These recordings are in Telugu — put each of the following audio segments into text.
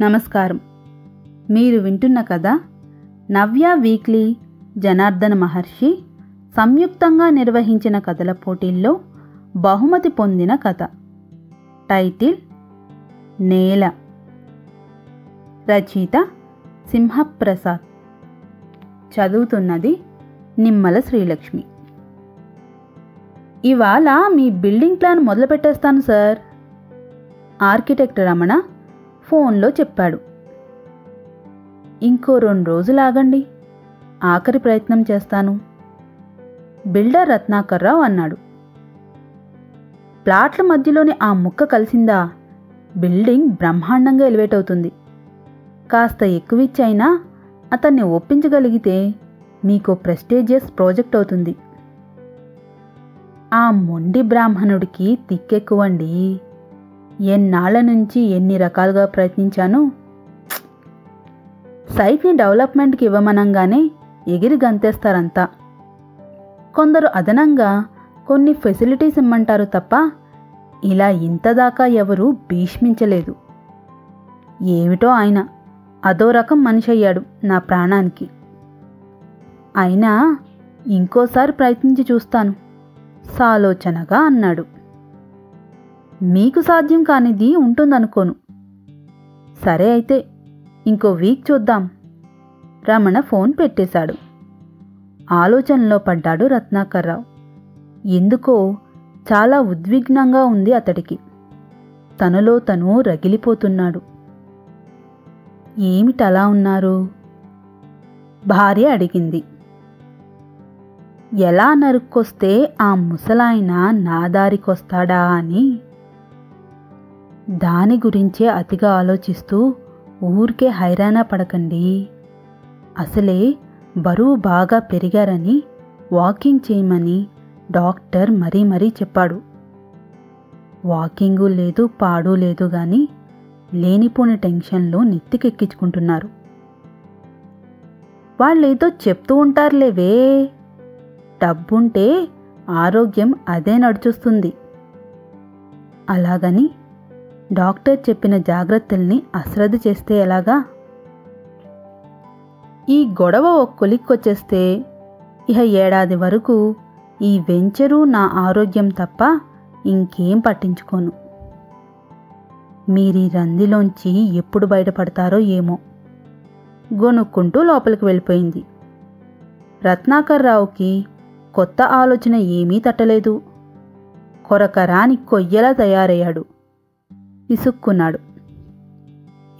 నమస్కారం. మీరు వింటున్న కథ నవ్య వీక్లీ జనార్దన మహర్షి సంయుక్తంగా నిర్వహించిన కథల పోటీల్లో బహుమతి పొందిన కథ. టైటిల్ నేల. రచయిత సింహప్రసాద్. చదువుతున్నది నిమ్మల శ్రీలక్ష్మి. ఇవాళ మీ బిల్డింగ్ ప్లాన్ మొదలు పెట్టేస్తాను సార్. ఆర్కిటెక్ట్ రమణ ఫోన్లో చెప్పాడు. ఇంకో రెండు రోజులు ఆగండి. ఆఖరి ప్రయత్నం చేస్తాను. బిల్డర్ రత్నాకర్రావు అన్నాడు. ప్లాట్ల మధ్యలోని ఆ ముక్క కలిసిందా? బిల్డింగ్ బ్రహ్మాండంగా ఎలివేట్ అవుతుంది. కాస్త ఎక్కువిచ్చైనా అతన్ని ఒప్పించగలిగితే మీకు ప్రెస్టేజియస్ ప్రాజెక్ట్ అవుతుంది. ఆ మొండి బ్రాహ్మణుడికి తిక్కెక్కువండి. ఎన్నాళ్ళ నుంచి ఎన్ని రకాలుగా ప్రయత్నించాను. సైట్ని డెవలప్మెంట్కి ఇవ్వమనంగానే ఎగిరి గంతేస్తారంతా. కొందరు అదనంగా కొన్ని ఫెసిలిటీస్ ఇమ్మంటారు తప్ప ఇలా ఇంతదాకా ఎవరూ భీష్మించలేదు. ఏమిటో ఆయన అదో రకం మనిషి అయ్యాడు నా ప్రాణానికి. అయినా ఇంకోసారి ప్రయత్నించి చూస్తాను సాలోచనగా అన్నాడు. మీకు సాధ్యం కానిది ఉంటుందనుకోను. సరే అయితే ఇంకో వీక్ చూద్దాం. రమణ ఫోన్ పెట్టేశాడు. ఆలోచనలో పడ్డాడు రత్నాకర్రావు. ఎందుకో చాలా ఉద్విగ్నంగా ఉంది అతడికి. తనలో తను రగిలిపోతున్నాడు. ఏమిటలా ఉన్నారు? భార్య అడిగింది. ఎలా నరుక్కొస్తే ఆ ముసలాయన నా దారికొస్తాడా అని దాని గురించే అతిగా ఆలోచిస్తూ ఊరికే హైరాణ పడకండి. అసలే బరువు బాగా పెరిగారని వాకింగ్ చేయమని డాక్టర్ మరీ మరీ చెప్పాడు. వాకింగు లేదు పాడు లేదు గాని లేనిపోని టెన్షన్లో నెత్తికెక్కించుకుంటున్నారు. వాళ్ళేదో చెప్తూ ఉంటారులేవే. డబ్బుంటే ఆరోగ్యం అదే నడుచుస్తుంది. అలాగని డాక్టర్ చెప్పిన జాగ్రత్తల్ని అశ్రద్ధ చేస్తే ఎలాగా? ఈ గొడవ ఒక కొలిక్కొచ్చేస్తే ఇహ ఏడాది వరకు ఈ వెంచరు నా ఆరోగ్యం తప్ప ఇంకేం పట్టించుకోను. మీరీ రందిలోంచి ఎప్పుడు బయటపడతారో ఏమో. గొనుక్కుంటూ లోపలికి వెళ్ళిపోయింది. రత్నాకర్రావుకి కొత్త ఆలోచన ఏమీ తట్టలేదు. కొరకరాని కొయ్యలా తయారయ్యాడు. విసుక్కున్నాడు.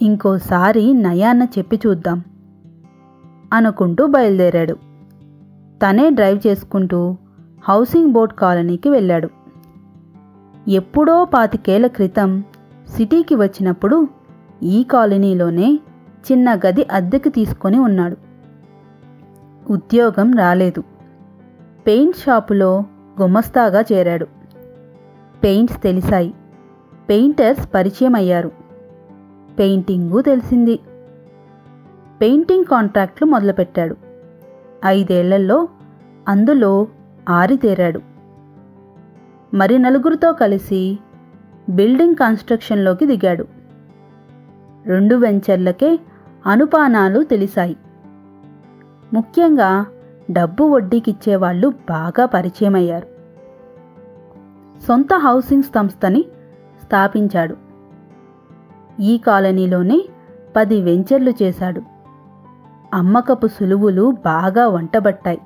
ఇంకోసారి నయాన్న చెప్పి చూద్దాం అనుకుంటూ బయలుదేరాడు. తనే డ్రైవ్ చేసుకుంటూ హౌసింగ్ బోర్డ్ కాలనీకి వెళ్ళాడు. ఎప్పుడో పాతికేళ్ళ క్రితం సిటీకి వచ్చినప్పుడు ఈ కాలనీలోనే చిన్న గది అద్దెకి తీసుకొని ఉన్నాడు. ఉద్యోగం రాలేదు. పెయింట్ షాపులో గుమస్తాగా చేరాడు. పెయింట్స్ తెలిసాయి. పెయింటర్స్ పరిచయం అయ్యారు పెయింటింగు తెలిసింది. పెయింటింగ్ కాంట్రాక్ట్లు మొదలుపెట్టాడు. ఐదేళ్ళలో అందులో ఆరితేరాడు. మరి నలుగురితో కలిసి బిల్డింగ్ కన్స్ట్రక్షన్లోకి దిగాడు. రెండు వెంచర్లకే అనుపానాలు తెలిసాయి. ముఖ్యంగా డబ్బు వడ్డీకిచ్చేవాళ్ళు బాగా పరిచయమయ్యారు. సొంత హౌసింగ్ సంస్థని స్థాపించాడు. ఈ కాలనీలోనే పది వెంచర్లు చేశాడు. అమ్మకపు సులువులు బాగా వంటబట్టాయి.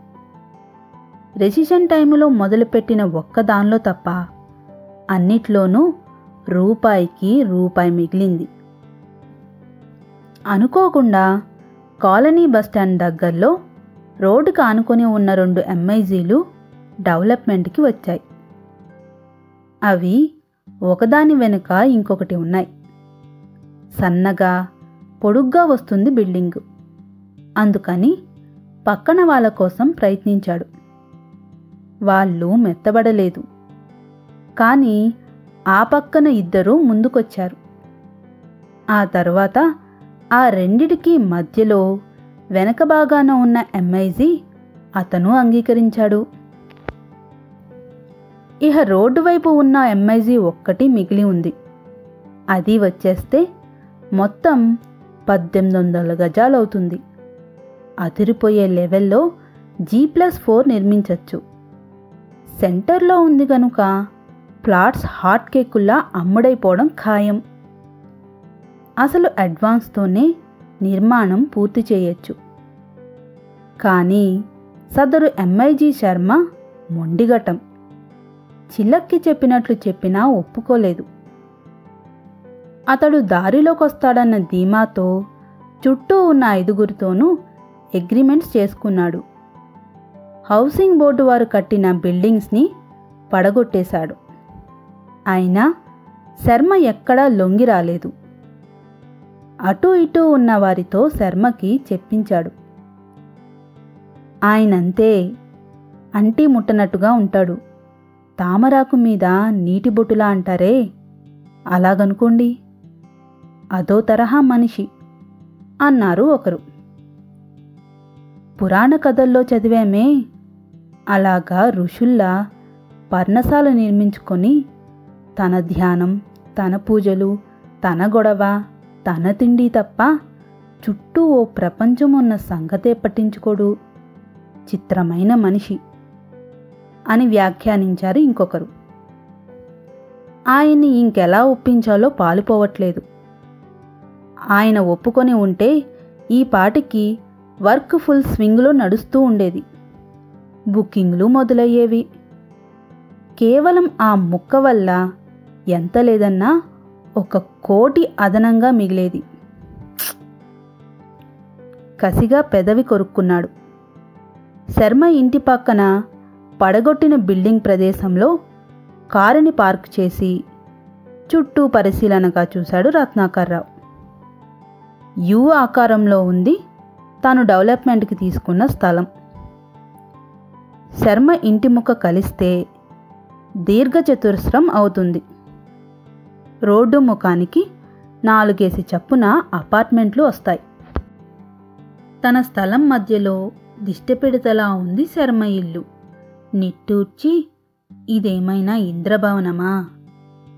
రెసిషన్ టైములో మొదలుపెట్టిన ఒక్కదానిలో తప్ప అన్నిట్లోనూ రూపాయికి రూపాయి మిగిలింది. అనుకోకుండా కాలనీ బస్టాండ్ దగ్గరలో రోడ్డుకు ఆనుకొని ఉన్న రెండు ఎంఐజీలు డెవలప్మెంట్కి వచ్చాయి. అవి ఒకదాని వెనుక ఇంకొకటి ఉన్నాయి. సన్నగా పొడుగ్గా వస్తుంది బిల్డింగు. అందుకని పక్కన వాళ్ళ కోసం ప్రయత్నించాడు. వాళ్ళు మెత్తబడలేదు. కానీ ఆ పక్కన ఇద్దరూ ముందుకొచ్చారు. ఆ తర్వాత ఆ రెండిటికి మధ్యలో వెనక భాగాన ఉన్న ఎంఐజీ అతను అంగీకరించాడు. ఇహ రోడ్డు వైపు ఉన్న ఎంఐజీ ఒక్కటి మిగిలి ఉంది. అది వచ్చేస్తే మొత్తం పద్దెనిమిది వందల గజాలవుతుంది. అదిరిపోయే లెవెల్లో జీ ప్లస్ ఫోర్ నిర్మించవచ్చు సెంటర్లో ఉంది కనుక ప్లాట్స్ హాట్ కేకుల్లా అమ్ముడైపోవడం ఖాయం. అసలు అడ్వాన్స్తోనే నిర్మాణం పూర్తి చేయొచ్చు. కానీ సదరు ఎంఐజీ శర్మ మొండిగటం చిల్లక్కి చెప్పినట్లు చెప్పినా ఒప్పుకోలేదు. అతడు దారిలోకొస్తాడన్న ధీమాతో చుట్టూ ఉన్న ఐదుగురితోనూ అగ్రిమెంట్స్ చేసుకున్నాడు. హౌసింగ్ బోర్డు వారు కట్టిన బిల్డింగ్స్ని పడగొట్టేశాడు. అయినా శర్మ ఎక్కడా లొంగి రాలేదు. అటూ ఇటూ ఉన్న వారితో శర్మకి చెప్పించాడు. ఆయనంతే అంటీ ముట్టనట్టుగా ఉంటాడు. తామరాకు మీద నీటి బొట్టులా అంటారే? అలాగనుకోండి. అదో తరహా మనిషి అన్నారు ఒకరు. పురాణ కథల్లో చదివామే. అలాగా ఋషుల్లా పర్ణశాల నిర్మించుకొని తన ధ్యానం తన పూజలు తన గొడవ తన తిండి తప్ప చుట్టూ ఓ ప్రపంచం ఉన్న సంగతే పట్టించుకోడు. చిత్రమైన మనిషి. అని వ్యాఖ్యానించారు ఇంకొకరు. ఆయన్ని ఇంకెలా ఒప్పించాలో పాలుపోవట్లేదు. ఆయన ఒప్పుకొని ఉంటే ఈ పాటికి వర్క్ ఫుల్ స్వింగ్లో నడుస్తూ ఉండేది. బుకింగ్లు మొదలయ్యేవి. కేవలం ఆ ముక్క వల్ల ఎంత లేదన్నా ఒక కోటి అదనంగా మిగిలేది. కసిగా పెదవి కొరుక్కున్నాడు. శర్మ ఇంటి పక్కన పడగొట్టిన బిల్డింగ్ ప్రదేశంలో కారుని పార్క్ చేసి చుట్టూ పరిశీలనగా చూశాడు రత్నాకర్రావు. యు ఆకారంలో ఉంది. తాను డెవలప్మెంట్కి తీసుకున్న స్థలం. శర్మ ఇంటి ముక్క కలిస్తే దీర్ఘచతురస్రం అవుతుంది. రోడ్డు ముఖానికి నాలుగేసి చప్పున అపార్ట్మెంట్లు వస్తాయి. తన స్థలం మధ్యలో దిష్టపెడతలా ఉంది శర్మ ఇల్లు. నిట్టూర్చి ఇదేమైనా ఇంద్రభవనమా?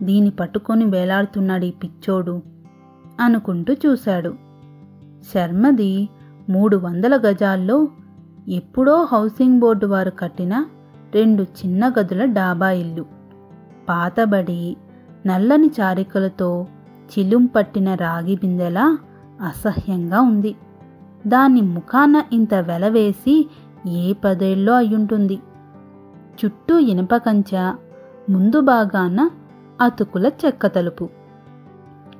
దీని పట్టుకొని వేలాడుతున్నాడు ఈ పిచ్చోడు అనుకుంటూ చూశాడు. శర్మది మూడు వందల గజాల్లో ఎప్పుడో హౌసింగ్ బోర్డు వారు కట్టిన రెండు చిన్న గదుల డాబా ఇల్లు. పాతబడి నల్లని చారికలతో చిలుం పట్టిన రాగి బిందెలా అసహ్యంగా ఉంది. దాని ముఖాన ఇంత వెలవేసి ఏ పదేళ్ళో అయ్యుంటుంది. చుట్టూ ఇనుప కంచ ముందు భాగాన అతుకుల చెక్క తలుపు.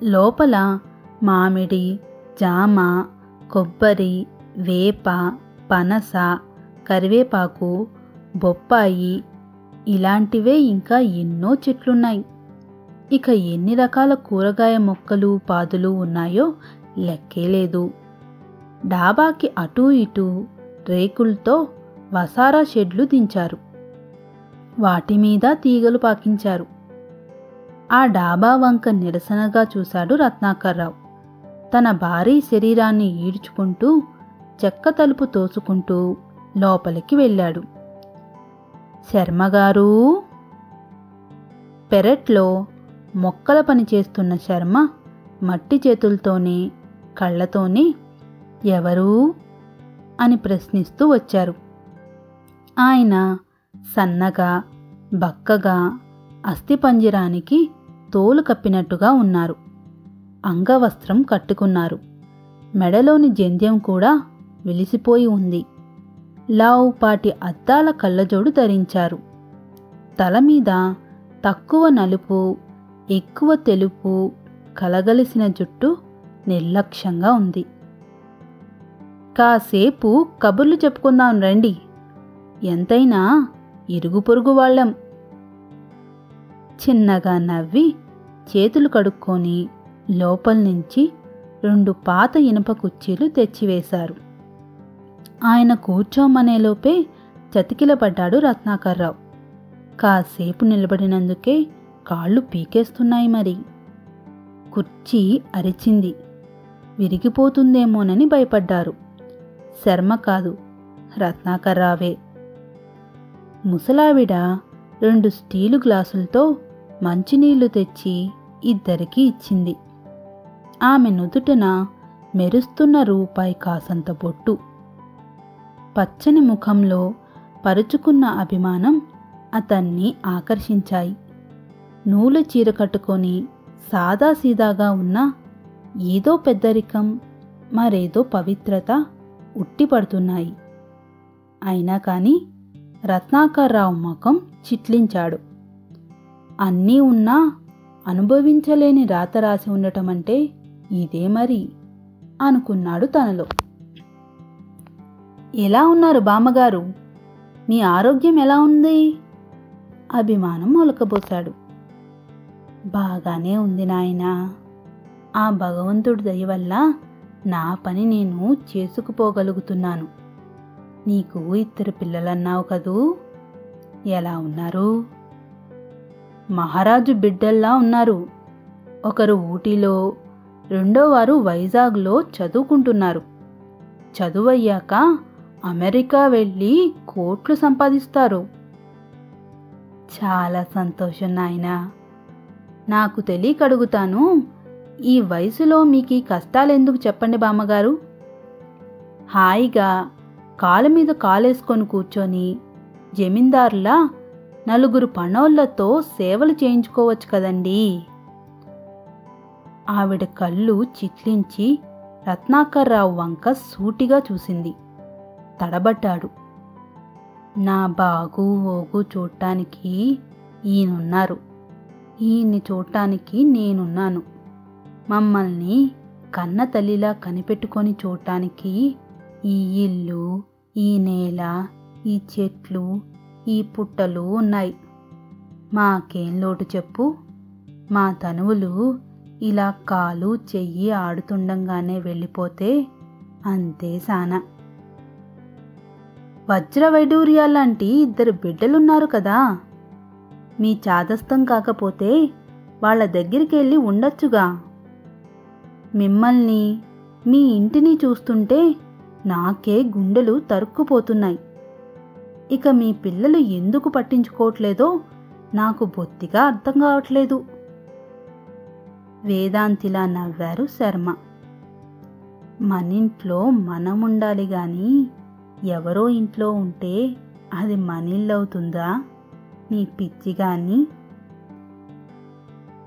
లోపల మామిడి జామ కొబ్బరి వేప పనస కరివేపాకు బొప్పాయి ఇలాంటివే ఇంకా ఎన్నో చెట్లున్నాయి. ఇక ఎన్ని రకాల కూరగాయ మొక్కలు పాదులు ఉన్నాయో లెక్కే లేదు. డాబాకి అటూ ఇటూ రేకులతో వసారా షెడ్లు దించారు. వాటి మీద తీగలు పాకించారు. ఆ డాబా వంక నిరసనగా చూశాడు రత్నాకర్రావు. తన భారీ శరీరాన్ని ఈడ్చుకుంటూ చెక్క తలుపు తోసుకుంటూ లోపలికి వెళ్ళాడు. శర్మగారు! పెరట్లో మొక్కల పని చేస్తున్న శర్మ మట్టి చేతులతోనే కళ్ళతోనే ఎవరు అని ప్రశ్నిస్తూ వచ్చారు. ఆయన సన్నగా బక్కగా అస్థిపంజరానికి తోలు కప్పినట్టుగా ఉన్నారు. అంగవస్త్రం కట్టుకున్నారు. మెడలోని జంధ్యం కూడా వెలిసిపోయి ఉంది. లావుపాటి అద్దాల కళ్ళజోడు ధరించారు. తల మీద తక్కువ నలుపు ఎక్కువ తెలుపు కలగలిసిన జుట్టు నిర్లక్ష్యంగా ఉంది. కాసేపు కబుర్లు చెప్పుకుందాం రండి. ఎంతైనా ఇరుగు పొరుగు వాళ్ళం. చిన్నగా నవ్వి చేతులు కడుక్కొని లోపల నుంచి రెండు పాత ఇనుప కుర్చీలు తెచ్చివేశారు. ఆయన కూర్చోమనేలోపే చతికిలపడ్డాడు రత్నాకర్రావు. కాసేపు నిలబడినందుకే కాళ్ళు పీకేస్తున్నాయి మరి. కుర్చీ అరిచింది. విరిగిపోతుందేమోనని భయపడ్డారు. శర్మ కాదు రత్నాకర్రావే. ముసలావిడ రెండు స్టీలు గ్లాసులతో మంచినీళ్ళు తెచ్చి ఇద్దరికీ ఇచ్చింది. ఆమె నుదుటన మెరుస్తున్న రూపాయి కాసంత బొట్టు. పచ్చని ముఖంలో పరుచుకున్న అభిమానం అతన్ని ఆకర్షించాయి. నూలు చీర కట్టుకొని సాదాసీదాగా ఉన్న ఏదో పెద్దరికం మరేదో పవిత్రత ఉట్టిపడుతున్నాయి. అయినా కానీ రత్నాకర్రావు ముఖం చిట్లించాడు. అన్నీ ఉన్నా అనుభవించలేని రాత రాసి ఉండటం అంటే ఇదే మరి అనుకున్నాడు తనలో. ఎలా ఉన్నారు బామ్మగారు? మీ ఆరోగ్యం ఎలా ఉంది? అభిమానం మొలకబోశాడు. బాగానే ఉంది నాయనా. ఆ భగవంతుడి దయ వల్ల నా పని నేను చేసుకుపోగలుగుతున్నాను. నీకు ఇద్దరు పిల్లలన్నావు కదూ? ఎలా ఉన్నారు? మహారాజు బిడ్డల్లా ఉన్నారు. ఒకరు ఊటీలో రెండోవారు వైజాగ్లో చదువుకుంటున్నారు. చదువయ్యాక అమెరికా వెళ్ళి కోట్లు సంపాదిస్తారు. చాలా సంతోషం నాయనా. నాకు తెలియక అడుగుతాను ఈ వయసులో మీకు కష్టాలెందుకు చెప్పండి బామ్మగారు? హాయిగా కాలు మీద కాలేసుకొని కూర్చొని జమీందారులా నలుగురు పనోళ్ళతో సేవలు చేయించుకోవచ్చు కదండీ. ఆవిడ కళ్ళు చిట్లించి రత్నాకర్రావు వంక సూటిగా చూసింది. తడబడ్డాడు. నా బాగు ఓగు చూడటానికి ఈయనున్నారు. ఈయన్ని చూడటానికి నేనున్నాను. మమ్మల్ని కన్న తల్లిలా కనిపెట్టుకొని చూడటానికి ఈ ఇల్లు ఈ నేల ఈ చెట్లు ఈ పుట్టలు ఉన్నాయి. మాకేం లోటు చెప్పు. మా తనువులు ఇలా కాలు చెయ్యి ఆడుతుండగానే వెళ్ళిపోతే అంతే సానా. వజ్ర లాంటి ఇద్దరు బిడ్డలున్నారు కదా. మీ చాదస్తం కాకపోతే వాళ్ళ దగ్గరికి వెళ్ళి ఉండొచ్చుగా. మిమ్మల్ని మీ ఇంటిని చూస్తుంటే నాకే గుండెలు తరుక్కుపోతున్నాయి. ఇక మీ పిల్లలు ఎందుకు పట్టించుకోవట్లేదో నాకు బొత్తిగా అర్థం కావట్లేదు. వేదాంతిలా నవ్వారు శర్మ. మనింట్లో మనం ఉండాలి గాని ఎవరో ఇంట్లో ఉంటే అది మనిల్లవుతుందా? నీ పిచ్చిగాని.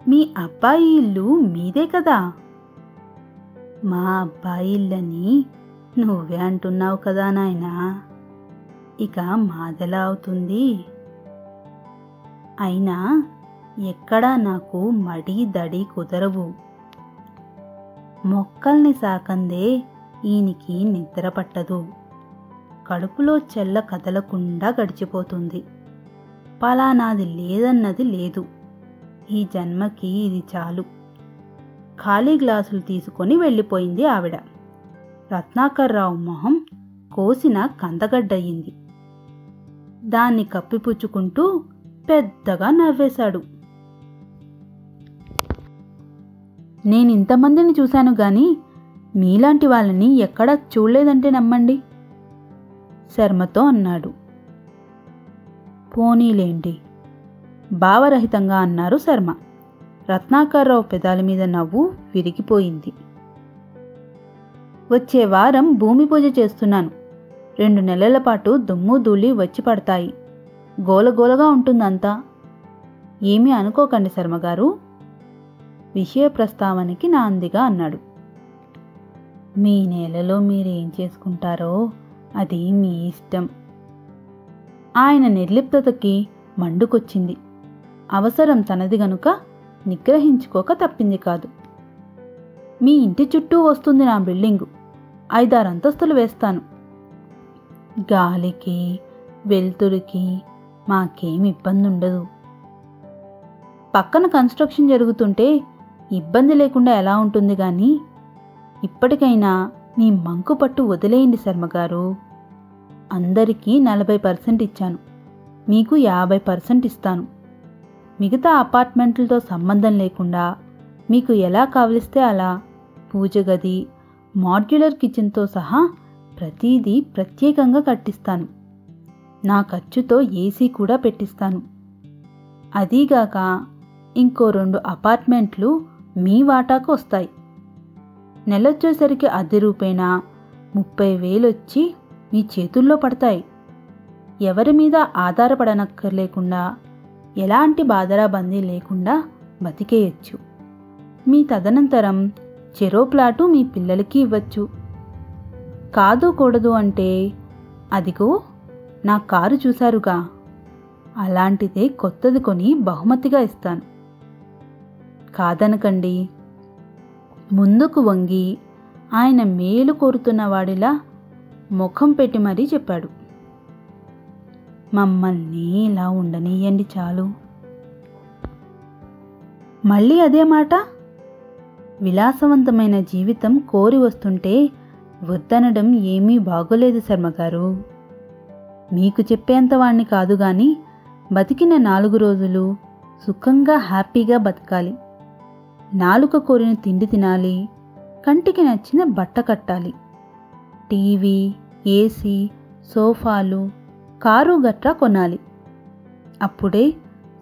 మీ అబ్బాయి ఇల్లు మీదే కదా? మా అబ్బాయిళ్ళని నువ్వే అంటున్నావు కదా నాయనా. ఇక మాదెలా అవుతుంది? అయినా ఎక్కడా నాకు మడి దడి కుదరవు. మొక్కల్ని సాకందే ఈయనికి నిద్ర పట్టదు. కడుపులో చెల్ల కదలకుండా గడిచిపోతుంది. పలానాది లేదన్నది లేదు. ఈ జన్మకి ఇది చాలు. ఖాళీ గ్లాసులు తీసుకొని వెళ్ళిపోయింది ఆవిడ. రత్నాకర్రావు మొహం కోసిన కందగడ్డయింది దాన్ని కప్పిపుచ్చుకుంటూ పెద్దగా నవ్వేశాడు. నేనింతమందిని చూశాను గాని మీలాంటి వాళ్ళని ఎక్కడా చూడలేదంటే నమ్మండి శర్మతో అన్నాడు. పోనీలేండి భావరహితంగా అన్నారు శర్మ. రత్నాకర్రావు పెదాల మీద నవ్వు విరిగిపోయింది. వచ్చే వారం భూమి పూజ చేస్తున్నాను. రెండు నెలల పాటు దుమ్ము ధూళి వచ్చి పడతాయి. గోలగోలగా ఉంటుందంతా. ఏమీ అనుకోకండి శర్మగారు. విషయ ప్రస్తావనకి నాందిగా అన్నాడు. మీ నేలలో మీరేం చేసుకుంటారో అది మీ ఇష్టం. ఆయన నిర్లిప్తతకి మండుకొచ్చింది. అవసరం తనది గనుక నిగ్రహించుకోక తప్పింది కాదు. మీ ఇంటి చుట్టూ వస్తుంది నా బిల్డింగు. ఐదారు అంతస్తులు వేస్తాను. గాలికి వెలుతురికి మాకేం ఇబ్బంది ఉండదు పక్కన కన్స్ట్రక్షన్ జరుగుతుంటే ఇబ్బంది లేకుండా ఎలా ఉంటుంది కానీ ఇప్పటికైనా మీ మంకు పట్టు వదిలేయండి శర్మగారు. అందరికీ నలభై పర్సెంట్ ఇచ్చాను. మీకు యాభై పర్సెంట్ ఇస్తాను. మిగతా అపార్ట్మెంట్లతో సంబంధం లేకుండా మీకు ఎలా కావలిస్తే అలా? పూజ గది మాడ్యులర్ కిచెన్తో సహా ప్రతిదీ ప్రత్యేకంగా కట్టిస్తాను. నా ఖర్చుతో ఏసీ కూడా పెట్టిస్తాను. అదీగాక ఇంకో రెండు అపార్ట్మెంట్లు మీ వాటాకు వస్తాయి. నెలొచ్చేసరికి అద్దె రూపేణా ముప్పై వేలొచ్చి మీ చేతుల్లో పడతాయి. ఎవరి మీద ఆధారపడనక్కర్లేకుండా ఎలాంటి బాధరాబందీ లేకుండా బతికేయచ్చు. మీ తదనంతరం చెరో ప్లాటు మీ పిల్లలకి ఇవ్వచ్చు. కాదు కూడదు అంటే అదిగో నా కారు చూశారుగా. అలాంటిదే కొత్తది కొని బహుమతిగా ఇస్తాను. కాదనకండి. ముందుకు వంగి ఆయన మేలు కోరుతున్న వాడిలా ముఖం పెట్టి మరీ చెప్పాడు. మమ్మల్ని ఇలా ఉండనీయండి చాలు. మళ్ళీ అదే మాట? విలాసవంతమైన జీవితం కోరి వస్తుంటే వద్దనడం ఏమీ బాగోలేదు శర్మగారు. మీకు చెప్పేంత వాణ్ణి కాదు గాని బతికిన నాలుగు రోజులు సుఖంగా హ్యాపీగా బతకాలి. నాలుక కోరిన తిండి తినాలి. కంటికి నచ్చిన బట్ట కట్టాలి. టీవీ ఏసీ సోఫాలు కారు గట్రా కొనాలి. అప్పుడే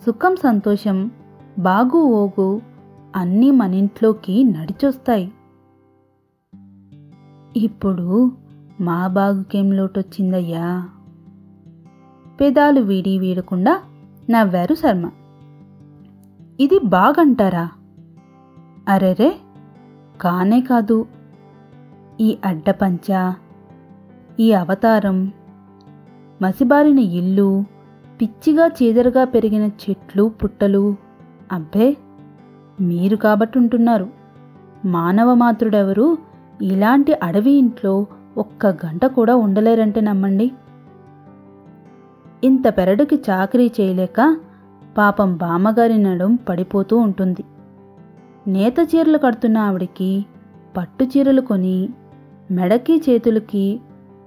సుఖం సంతోషం బాగు ఓగు అన్నీ మన ఇంట్లోకి నడిచొస్తాయి. ఇప్పుడు మా బాగుకేం లోటొచ్చిందయ్యా? పెదాలు వీడి వీడకుండా నవ్వారు శర్మ. ఇది బాగంటారా? అరెరే కానే కాదు. ఈ అడ్డపంచ ఈ అవతారం మసిబారిన ఇల్లు పిచ్చిగా చీదరగా పెరిగిన చెట్లు పుట్టలు అబ్బే! మీరు కాబట్టి ఉంటున్నారు మానవ మాతృడెవరు ఇలాంటి అడవి ఇంట్లో ఒక్క గంట కూడా ఉండలేరంటే నమ్మండి. ఇంత పెరడుకి చాకరీ చేయలేక పాపం బామ్మగారి నడుం పడిపోతూ ఉంటుంది. నేత చీరలు కడుతున్న ఆవిడికి పట్టు చీరలు కొని మెడకి చేతులకి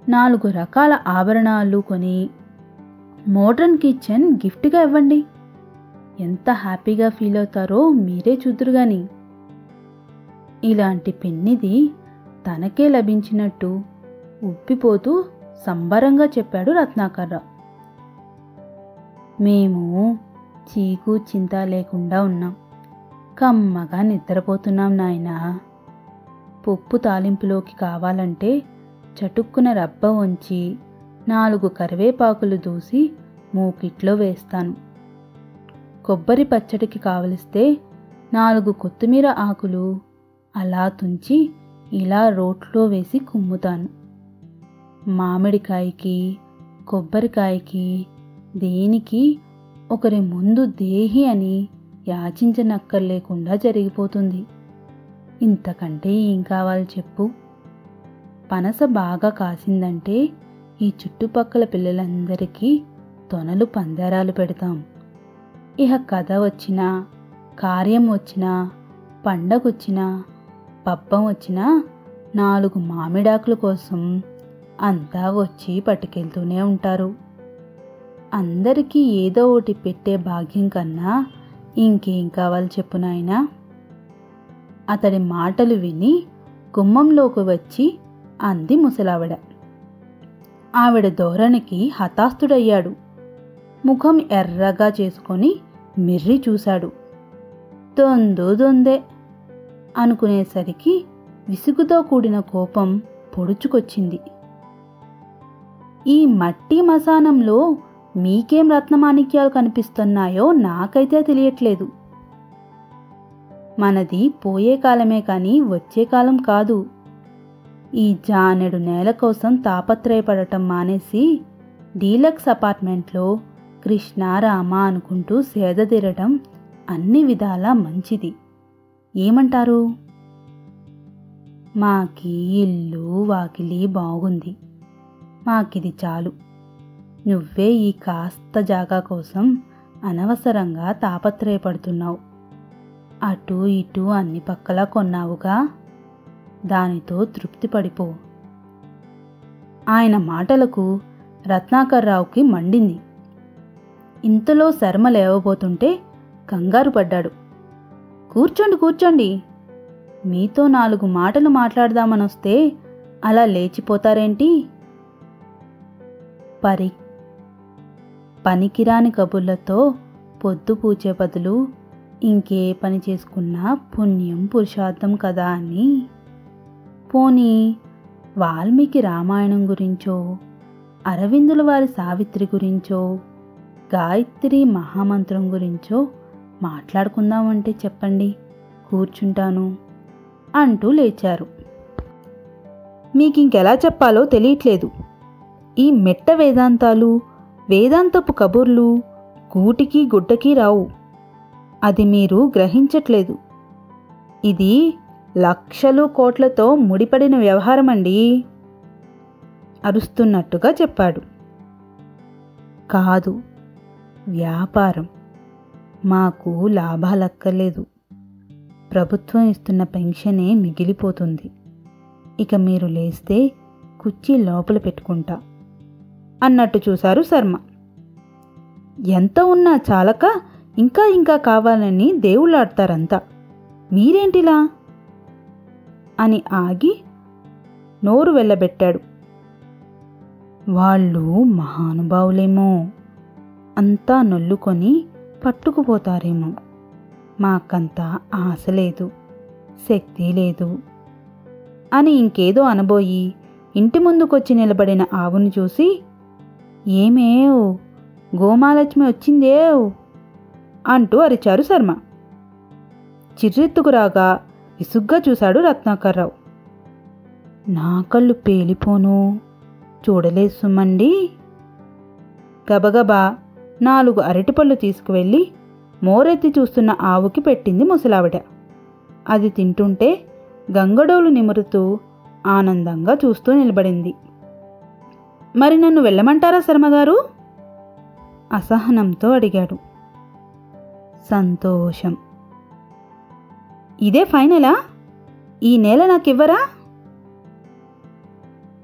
నాలుగు రకాల ఆభరణాలు కొని మోడ్రన్ కిచెన్ గిఫ్ట్గా ఇవ్వండి. ఎంత హ్యాపీగా ఫీల్ అవుతారో మీరే చూద్దరు గాని. ఇలాంటి పెన్నిది తనకే లభించినట్టు ఉప్పిపోతూ సంబరంగా చెప్పాడు రత్నాకర్రావు మేము చీకు చింత లేకుండా ఉన్నాం. కమ్మగా నిద్రపోతున్నాం నాయనా. పప్పు తాలింపులోకి కావాలంటే చటుక్కున రబ్బ ఉంచి నాలుగు కరివేపాకులు దూసి మూకిట్లో వేస్తాను. కొబ్బరి పచ్చడికి కావలిస్తే నాలుగు కొత్తిమీర ఆకులు అలా తుంచి ఇలా రోట్లో వేసి కుమ్ముతాను. మామిడికాయకి కొబ్బరికాయకి దేనికి ఒకరి ముందు దేహి అని యాచించనక్కర్లేకుండా జరిగిపోతుంది. ఇంతకంటే ఏం కావాలి చెప్పు? పనస బాగా కాసిందంటే ఈ చుట్టుపక్కల పిల్లలందరికీ తొనలు పందారాలు పెడతాం. ఇహ కథ వచ్చినా కార్యం వచ్చినా పండగొచ్చినా పబ్బం వచ్చినా నాలుగు మామిడాకుల కోసం అంతా వచ్చి పట్టుకెళ్తూనే ఉంటారు. అందరికీ ఏదో ఒకటి పెట్టే భాగ్యం కన్నా ఇంకేం కావాలి చెప్పునాయనా అతడి మాటలు విని గుమ్మంలోకి వచ్చి అంది ముసలావిడ. ఆవిడ ధోరణికి హతాస్తుడయ్యాడు. ముఖం ఎర్రగా చేసుకొని మిర్రి చూశాడు. దొందు దొందే అనుకునేసరికి విసుగుతో కూడిన కోపం పొడుచుకొచ్చింది. ఈ మట్టి మసానంలో మీకేం రత్నమాణిక్యాలు కనిపిస్తున్నాయో నాకైతే తెలియట్లేదు. మనది పోయే కాలమే కానీ వచ్చే కాలం కాదు. ఈ జానెడు నేల కోసం తాపత్రయపడటం మానేసి డీలక్స్ అపార్ట్మెంట్లో కృష్ణ రామ అనుకుంటూ సేద తీరటం అన్ని విధాలా మంచిది. ఏమంటారు? మాకి ఇల్లు వాకిలి బాగుంది. మాకిది చాలు. నువ్వే ఈ కాస్త జాగా కోసం అనవసరంగా తాపత్రయపడుతున్నావు. అటు ఇటు అన్ని పక్కలా కొన్నావుగా? దానితో తృప్తి పడిపో. ఆయన మాటలకు రత్నాకర్రావుకి మండింది. ఇంతలో శర్మ లేవబోతుంటే కంగారు పడ్డాడు. కూర్చోండి కూర్చోండి. మీతో నాలుగు మాటలు మాట్లాడదామనొస్తే అలా లేచిపోతారేంటి? పరి. పనికిరాని కబుర్లతో పొద్దు పూచే బదులు ఇంకే పని చేసుకున్నా పుణ్యం పురుషార్థం కదా అని. పోనీ వాల్మీకి రామాయణం గురించో అరవిందుల వారి సావిత్రి గురించో గాయత్రి మహామంత్రం గురించో మాట్లాడుకుందామంటే చెప్పండి. కూర్చుంటాను అంటూ లేచారు. మీకింకెలా చెప్పాలో తెలియట్లేదు. ఈ మెట్ట వేదాంతాలు వేదాంతపు కబుర్లు గూటికి గుడ్డకి రావు. అది మీరు గ్రహించట్లేదు. ఇది లక్షలు కోట్లతో ముడిపడిన వ్యవహారమండి. అరుస్తున్నట్టుగా చెప్పాడు. కాదు వ్యాపారం. మాకు లాభాలక్కర్లేదు. ప్రభుత్వం ఇస్తున్న పెన్షనే మిగిలిపోతుంది. ఇక మీరు లేస్తే కుర్చీ లోపల పెట్టుకుంటా. అన్నట్టు చూశారు శర్మ. ఎంత ఉన్నా చాలక ఇంకా ఇంకా కావాలని దేవుళ్ళాడతారంతా. మీరేంటిలా? అని ఆగి నోరు వెళ్ళబెట్టాడు వాళ్ళు మహానుభావులేమో. అంతా నొల్లుకొని పట్టుకుపోతారేమో. మాకంత ఆశ లేదు శక్తి లేదు. అని ఇంకేదో అనబోయి ఇంటి ముందుకొచ్చి నిలబడిన ఆవును చూసి ఏమేవ్? గోమాలక్ష్మి వచ్చిందేవ్? అంటూ అరిచారు శర్మ. చిర్రెత్తుకు రాగా విసుగ్గా చూశాడు రత్నాకర్రావు. నా కళ్ళు పేలిపోను చూడలేదు సుమ్మండి గబగబా నాలుగు అరటిపళ్ళు తీసుకువెళ్ళి మోరెత్తి చూస్తున్న ఆవుకి పెట్టింది ముసలావిడ. అది తింటుంటే గంగడోలు నిమురుతూ ఆనందంగా చూస్తూ నిలబడింది. మరి నన్ను వెళ్ళమంటారా శర్మగారు? అసహనంతో అడిగాడు. సంతోషం. ఇదే ఫైనలా? ఈ నెల నాకివ్వరా?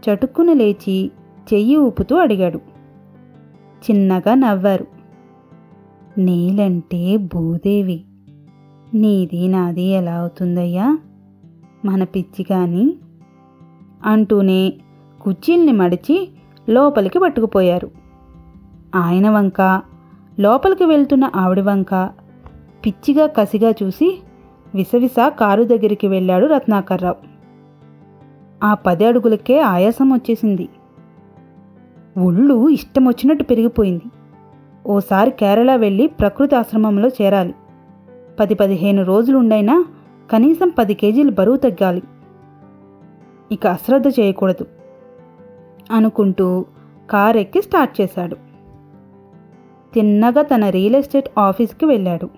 చటుక్కున లేచి చెయ్యి ఊపుతూ అడిగాడు. చిన్నగా నవ్వారు. నేలంటే భూదేవి. నీది నాది ఎలా అవుతుందయ్యా? మన పిచ్చి కాని అంటూనే కుర్చీల్ని మడిచి లోపలికి పట్టుకుపోయారు. ఆయన వంక లోపలికి వెళ్తున్న ఆవిడ వంక పిచ్చిగా కసిగా చూసి విసవిస కారు దగ్గరికి వెళ్ళాడు రత్నాకర్రావు. ఆ పది అడుగులకే ఆయాసం వచ్చేసింది. ఒళ్ళు ఇష్టం వచ్చినట్టు పెరిగిపోయింది. ఓసారి కేరళ వెళ్ళి ప్రకృతి ఆశ్రమంలో చేరాలి. పది పదిహేను రోజులుండైనా కనీసం పది కేజీలు బరువు తగ్గాలి. ఇక అశ్రద్ధ చేయకూడదు అనుకుంటూ కార్ ఎక్కి స్టార్ట్ చేశాడు. తిన్నగా తన రియల్ ఎస్టేట్ ఆఫీస్కి వెళ్ళాడు.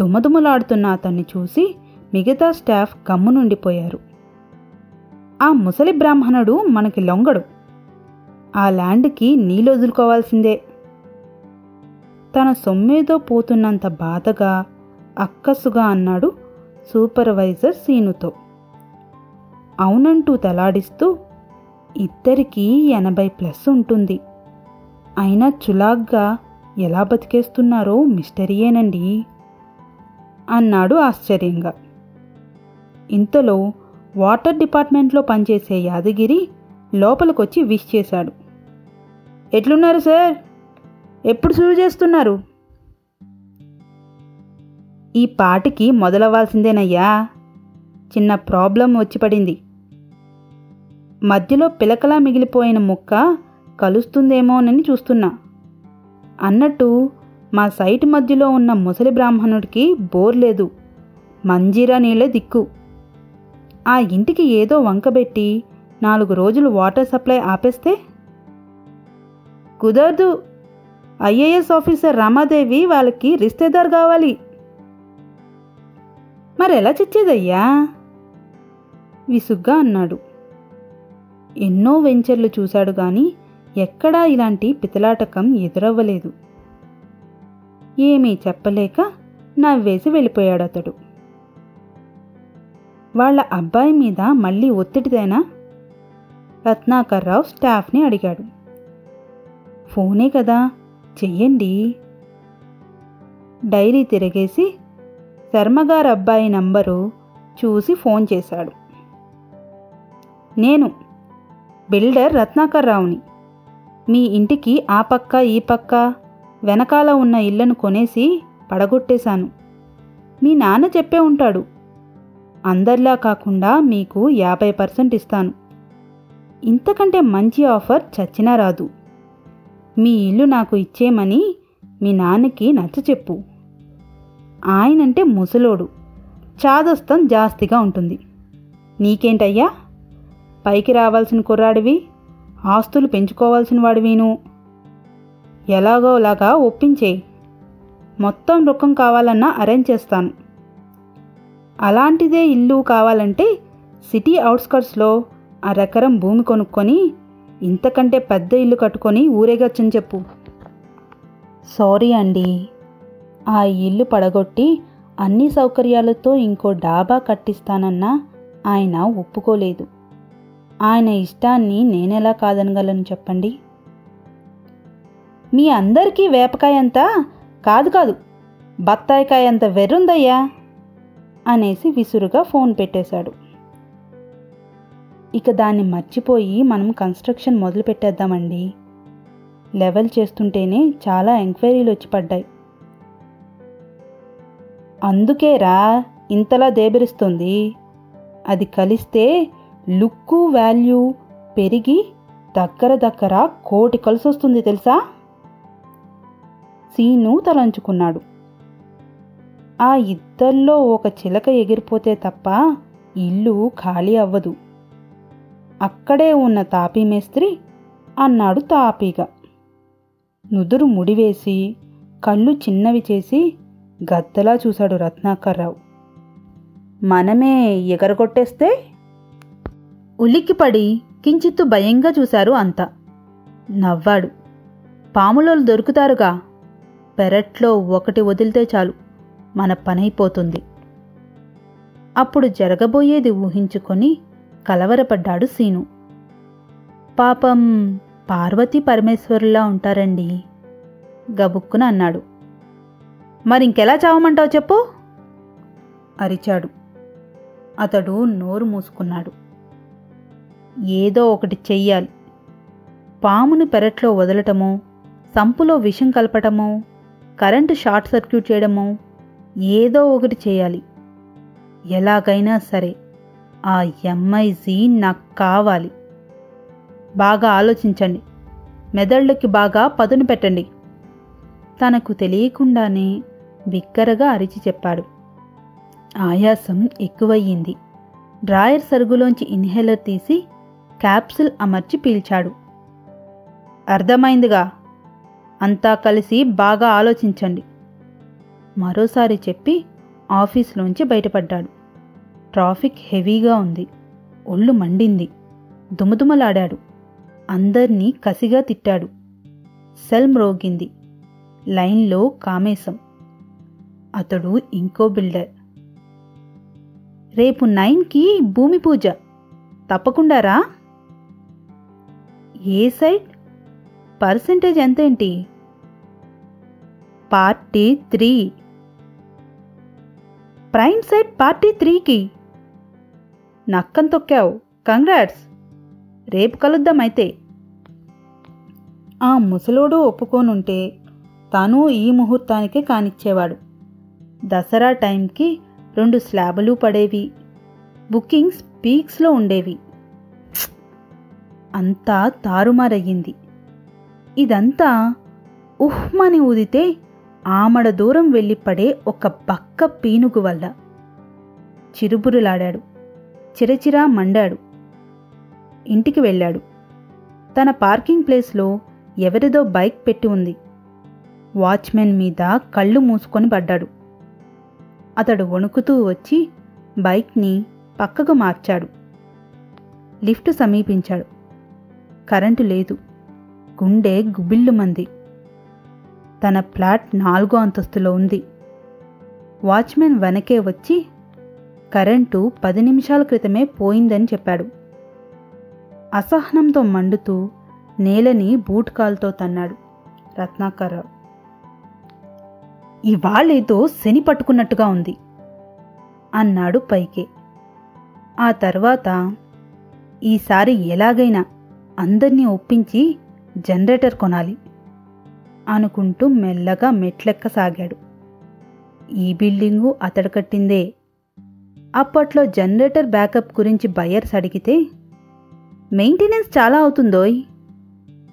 దుమదుమలాడుతున్న అతన్ని చూసి మిగతా స్టాఫ్ గమ్మునుండిపోయారు. ఆ ముసలి బ్రాహ్మణుడు మనకి లొంగడు. ఆ ల్యాండ్కి నీళ్ళు వదులుకోవాల్సిందే. తన సొమ్మేదో పోతున్నంత బాధగా అక్కసుగా అన్నాడు సూపర్వైజర్ సీనుతో. అవునంటూ తలాడిస్తూ ఇద్దరికీ ఎనభై ప్లస్ ఉంటుంది. అయినా చులాగ్గా ఎలా బతికేస్తున్నారో మిస్టరీయేనండి అన్నాడు ఆశ్చర్యంగా. ఇంతలో వాటర్ డిపార్ట్మెంట్లో పనిచేసే యాదగిరి లోపలికొచ్చి విష్ చేశాడు. ఎట్లున్నారు సార్? ఎప్పుడు సురు చేస్తున్నారు? ఈ పాటికి మొదలవ్వాల్సిందేనయ్యా. చిన్న ప్రాబ్లం వచ్చి పడింది. మధ్యలో పిలకలా మిగిలిపోయిన ముక్క కలుస్తుందేమోనని చూస్తున్నా. అన్నట్టు మా సైట్ మధ్యలో ఉన్న ముసలి బ్రాహ్మణుడికి బోర్ లేదు. మంజీరా నీళ్ళే దిక్కు. ఆ ఇంటికి ఏదో వంకబెట్టి నాలుగు రోజులు వాటర్ సప్లై ఆపేస్తే కుదరదు. ఐఏఎస్ ఆఫీసర్ రమాదేవి వాళ్ళకి రిస్తేదార్ కావాలి. మరెలా చచ్చేదయ్యా? విసుగ్గా అన్నాడు. ఎన్నో వెంచర్లు చూశాడు గాని ఎక్కడా ఇలాంటి పితలాటకం ఎదురవ్వలేదు. ఏమీ చెప్పలేక నవ్వేసి వెళ్ళిపోయాడు అతడు. వాళ్ళ అబ్బాయి మీద మళ్ళీ ఒత్తిడితేనా? రత్నాకర్రావు స్టాఫ్ని అడిగాడు. ఫోనే కదా చెయ్యండి. డైరీ తిరిగేసి శర్మగారు అబ్బాయి నంబరు చూసి ఫోన్ చేశాడు. నేను బిల్డర్ రత్నాకర్రావుని. మీ ఇంటికి ఆ పక్క ఈ పక్క వెనకాల ఉన్న ఇళ్ళను కొనేసి పడగొట్టేశాను. మీ నాన్న చెప్పే ఉంటాడు. అందరిలా కాకుండా మీకు యాభై పర్సెంట్ ఇస్తాను. ఇంతకంటే మంచి ఆఫర్ చచ్చినా రాదు. మీ ఇల్లు నాకు ఇచ్చేమని మీ నాన్నకి నచ్చ చెప్పు. ఆయనంటే ముసలోడు. చాదస్తం జాస్తిగా ఉంటుంది. నీకేంటయ్యా? పైకి రావాల్సిన కుర్రాడివి? ఆస్తులు పెంచుకోవాల్సిన వాడివిను? ఎలాగోలాగా ఒప్పించేయి మొత్తం రొక్కం కావాలన్నా అరేంజ్ చేస్తాను. అలాంటిదే ఇల్లు కావాలంటే సిటీ అవుట్స్కట్స్లో అరెకరం భూమి కొనుక్కొని ఇంతకంటే పెద్ద ఇల్లు కట్టుకొని ఊరేగొచ్చని చెప్పు. సారీ అండి. ఆ ఇల్లు పడగొట్టి అన్ని సౌకర్యాలతో ఇంకో డాబా కట్టిస్తానన్నా ఆయన ఒప్పుకోలేదు. ఆయన ఇష్టాన్ని నేనెలా కాదనగలను చెప్పండి? మీ అందరికీ వేపకాయ అంత కాదు కాదు. బత్తాయికాయ అంత వెర్రుందయ్యా? అనేసి విసురుగా ఫోన్ పెట్టేశాడు. ఇక దాన్ని మర్చిపోయి మనం కన్స్ట్రక్షన్ మొదలు పెట్టేద్దామండి లెవెల్ చేస్తుంటేనే చాలా ఎంక్వైరీలు వచ్చి పడ్డాయి. అందుకేరా ఇంతలా దేబిరిస్తుంది. అది కలిస్తే లుక్కు వాల్యూ పెరిగి దగ్గర దగ్గర కోటి కలిసి వస్తుంది తెలుసా? సీను తలంచుకున్నాడు. ఆ ఇద్దల్లో ఒక చిలక ఎగిరిపోతే తప్ప ఇల్లు ఖాళీ అవ్వదు. అక్కడే ఉన్న తాపీ మేస్త్రి అన్నాడు తాపీగా. నుదురు ముడివేసి కళ్ళు చిన్నవి చేసి గద్దలా చూశాడు రత్నాకర్రావు. మనమే ఎగరగొట్టేస్తే? ఉలిక్కిపడి కించిత్తు భయంగా చూశారు అంతా. నవ్వాడు. పాములోలు దొరుకుతారుగా. పెరట్లో ఒకటి వదిలితే చాలు. మన పనైపోతుంది. అప్పుడు జరగబోయేది ఊహించుకొని కలవరపడ్డాడు సీను. పాపం పార్వతీ పరమేశ్వరులా ఉంటారండి? గబుక్కున అన్నాడు. మరింకెలా చావమంటావు చెప్పు? అరిచాడు. అతడు నోరు మూసుకున్నాడు. ఏదో ఒకటి చెయ్యాలి. పామును పెరట్లో వదలటమో సంపులో విషం కలపటమో కరెంటు షార్ట్ సర్క్యూట్ చేయడమో ఏదో ఒకటి చేయాలి ఎలాగైనా సరే. ఆ ఎంఐజీ నాకు కావాలి. బాగా ఆలోచించండి. మెదళ్ళకి బాగా పదును పెట్టండి. తనకు తెలియకుండానే బిక్కరగా అరిచి చెప్పాడు. ఆయాసం ఎక్కువయ్యింది. డ్రాయర్ సరుగులోంచి ఇన్హేలర్ తీసి క్యాప్సుల్ అమర్చి పీల్చాడు. అర్థమైందిగా? అంతా కలిసి బాగా ఆలోచించండి. మరోసారి చెప్పి ఆఫీస్లోంచి బయటపడ్డాడు. ట్రాఫిక్ హెవీగా ఉంది. ఒళ్ళు మండింది. దుమదుమలాడాడు. అందర్నీ కసిగా తిట్టాడు. సెల్ మ్రోగింది లైన్లో కామేశం. అతడు ఇంకో బిల్డర్. రేపు నైన్కి భూమి పూజ. తప్పకుండా రా. ఏ side? Percentage ఎంతేంటి? Party three. Prime side party త్రీకి. నక్కం తొక్కావు. కంగ్రాట్స్ రేపు కలుద్దాం అయితే ఆ ముసలోడు ఒప్పుకోనుంటే తను ఈ ముహూర్తానికే కానిచ్చేవాడు. దసరా టైంకి రెండు స్లాబులు పడేవి. బుకింగ్స్ పీక్స్లో ఉండేవి. అంతా తారుమారయ్యింది. ఇదంతా ఉహ్మని ఊదితే ఆమడ దూరం వెళ్ళి పడే ఒక బక్క పీనుగు వల్ల. చిరుబురులాడాడు చిరచిరా మండాడు. ఇంటికి వెళ్ళాడు. తన పార్కింగ్ ప్లేస్లో ఎవరిదో బైక్ పెట్టి ఉంది. వాచ్మెన్ మీద కళ్ళు మూసుకొని పడ్డాడు. అతడు వణుకుతూ వచ్చి బైక్ని పక్కకు మార్చాడు. లిఫ్ట్ సమీపించాడు. కరెంటు లేదు. గుండె గుబిల్లుమంది. తన ఫ్లాట్ నాలుగో అంతస్తులో ఉంది. వాచ్మెన్ వెనకే వచ్చి కరెంటు పది నిమిషాల క్రితమే పోయిందని చెప్పాడు. అసహనంతో మండుతూ నేలని బూట్ కాల్తో తన్నాడు రత్నాకర్రావు ఇవాళేదో శని పట్టుకున్నట్టుగా ఉంది అన్నాడు పైకే. ఆ తర్వాత ఈసారి ఎలాగైనా అందర్నీ ఒప్పించి జనరేటర్ కొనాలి అనుకుంటూ మెల్లగా మెట్లెక్కసాగాడు. ఈ బిల్డింగు అతడు కట్టిందే అప్పట్లో జనరేటర్ బ్యాకప్ గురించి బయర్స్ అడిగితే మెయింటెనెన్స్ చాలా అవుతుందోయ్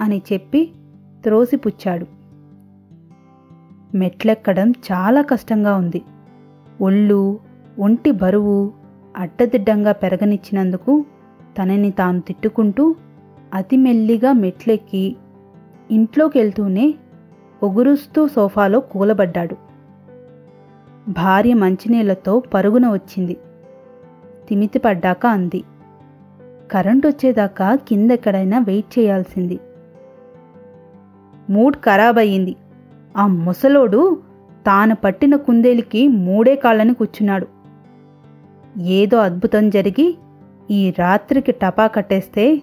అని చెప్పి త్రోసిపుచ్చాడు. మెట్లెక్కడం చాలా కష్టంగా ఉంది. ఒళ్ళు ఒంటి బరువు అడ్డదిడ్డంగా పెరగనిచ్చినందుకు తనని తాను తిట్టుకుంటూ అతి మెల్లిగా మెట్లెక్కి ఇంట్లోకి వెళ్తూనే ఒగురుస్తూ సోఫాలో కూలబడ్డాడు. భార్య మంచినీళ్ళతో పరుగున వచ్చింది. తిమితి పడ్డాక అంది. కరెంట్ వచ్చేదాకా కిందెక్కడైనా వెయిట్ చేయాల్సింది. మూడ్ ఖరాబ్ అయ్యింది ఆ ముసలోడు తాను పట్టిన కుందేలికి మూడే కాళ్ళని కూర్చున్నాడు. ఏదో అద్భుతం జరిగి ఈ రాత్రికి టపా కట్టేస్తే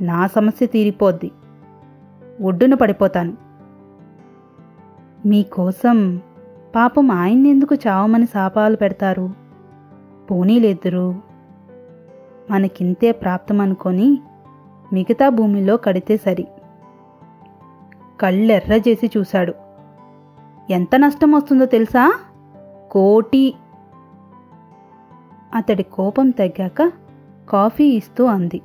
నా సమస్య తీరిపోద్ది. ఒడ్డున పడిపోతాను. మీకోసం పాపం ఆయన్నెందుకు చావమని శాపాలు పెడతారు? పోనీలేదురు. మనకింతే ప్రాప్తమనుకొని మిగతా భూమిలో కడితే సరి. కళ్ళెర్ర చేసి చూశాడు. ఎంత నష్టం వస్తుందో తెలుసా? కోటి. అతడి కోపం తగ్గాక కాఫీ ఇస్తూ అంది.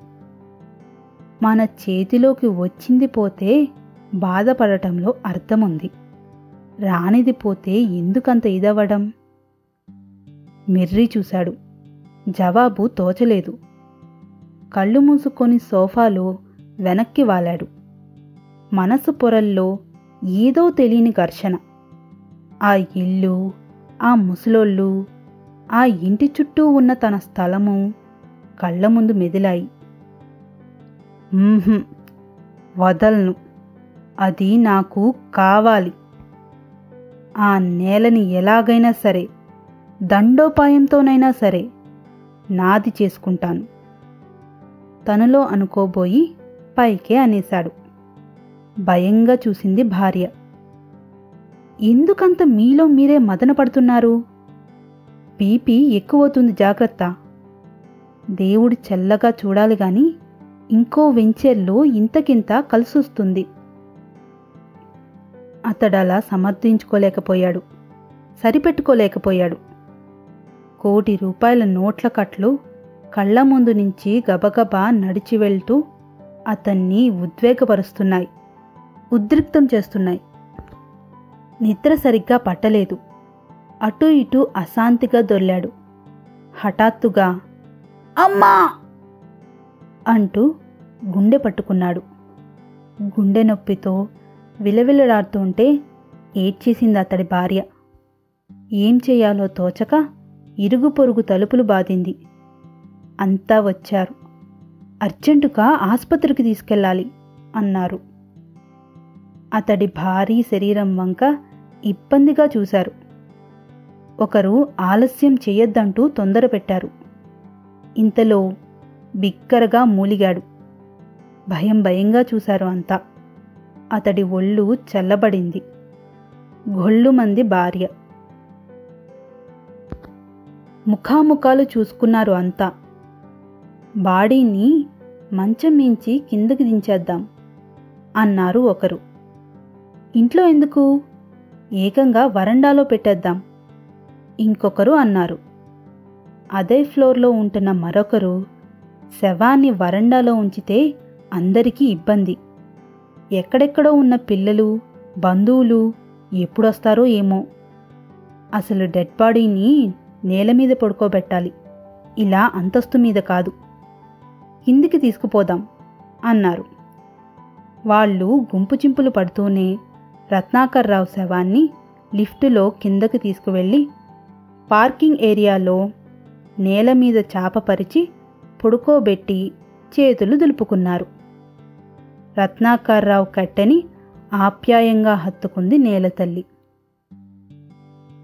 మన చేతిలోకి వచ్చింది పోతే బాధపడటంలో అర్థముంది. రానిది పోతే ఎందుకంత ఇదవ్వడం? మిర్రి చూశాడు. జవాబు తోచలేదు. కళ్ళు మూసుకొని సోఫాలో వెనక్కి వాలాడు. మనసు పొరల్లో ఏదో తెలియని ఘర్షణ. ఆ ఇల్లు ఆ ముసలోళ్ళు ఆ ఇంటి చుట్టూ ఉన్న తన స్థలము కళ్ళ ముందు మెదిలాయి. వదలను. అది నాకు కావాలి. ఆ నేలని ఎలాగైనా సరే దండోపాయంతోనైనా సరే నాది చేసుకుంటాను. తనలో అనుకోబోయి పైకే అనేశాడు. భయంగా చూసింది భార్య. ఎందుకంత మీలో మీరే మదన పడుతున్నారు? బీపీ ఎక్కువవుతుంది జాగ్రత్త. దేవుడు చల్లగా చూడాలి గాని ఇంకో వెంచర్లో ఇంతకింత కలిసొస్తుంది. అతడలా సమర్థించుకోలేకపోయాడు. సరిపెట్టుకోలేకపోయాడు. కోటి రూపాయల నోట్ల కట్లు కళ్ళ ముందు నుంచి గబగబా నడిచి వెళ్తూ అతన్ని ఉద్వేగపరుస్తున్నాయి ఉద్రిక్తం చేస్తున్నాయి. నిద్ర సరిగ్గా పట్టలేదు. అటూ ఇటూ అశాంతిగా దొర్లాడు. హఠాత్తుగా అమ్మా! అంటూ గుండె పట్టుకున్నాడు. గుండె నొప్పితో విలవిలలాడుతుంటే ఏడ్చేసింది అతడి భార్య. ఏం చేయాలో తోచక ఇరుగు పొరుగు తలుపులు బాధింది. అంతా వచ్చారు. అర్జెంటుగా ఆసుపత్రికి తీసుకెళ్ళాలి అన్నారు. అతడి భారీ శరీరం వంక ఇబ్బందిగా చూశారు. ఒకరు ఆలస్యం చేయొద్దంటూ తొందర పెట్టారు. ఇంతలో బిక్కరగా మూలిగాడు. భయం భయంగా చూశారు అంతా. అతడి ఒళ్ళు చల్లబడింది. గొళ్ళుమంది భార్య. ముఖాముఖాలు చూసుకున్నారు అంతా. బాడీని మంచం మించి కిందకి దించేద్దాం అన్నారు ఒకరు. ఇంట్లో ఎందుకు? ఏకంగా వరండాలో పెట్టేద్దాం ఇంకొకరు అన్నారు. అదే ఫ్లోర్లో ఉంటున్న మరొకరు శవాన్ని వరండాలో ఉంచితే అందరికీ ఇబ్బంది. ఎక్కడెక్కడో ఉన్న పిల్లలు బంధువులు ఎప్పుడొస్తారో ఏమో. అసలు డెడ్ బాడీని నేల మీద పడుకోబెట్టాలి. ఇలా అంతస్తు మీద కాదు. కిందికి తీసుకుపోదాం అన్నారు. వాళ్ళు గుంపు చింపులు పడుతూనే రత్నాకర్రావు శవాన్ని లిఫ్టులో కిందకి తీసుకువెళ్ళి పార్కింగ్ ఏరియాలో నేల మీద చాపపరిచి పడుకోబెట్టి చేతులు దులుపుకున్నారు. రత్నాకర్రావు కట్టెని ఆప్యాయంగా హత్తుకుంది నేలతల్లి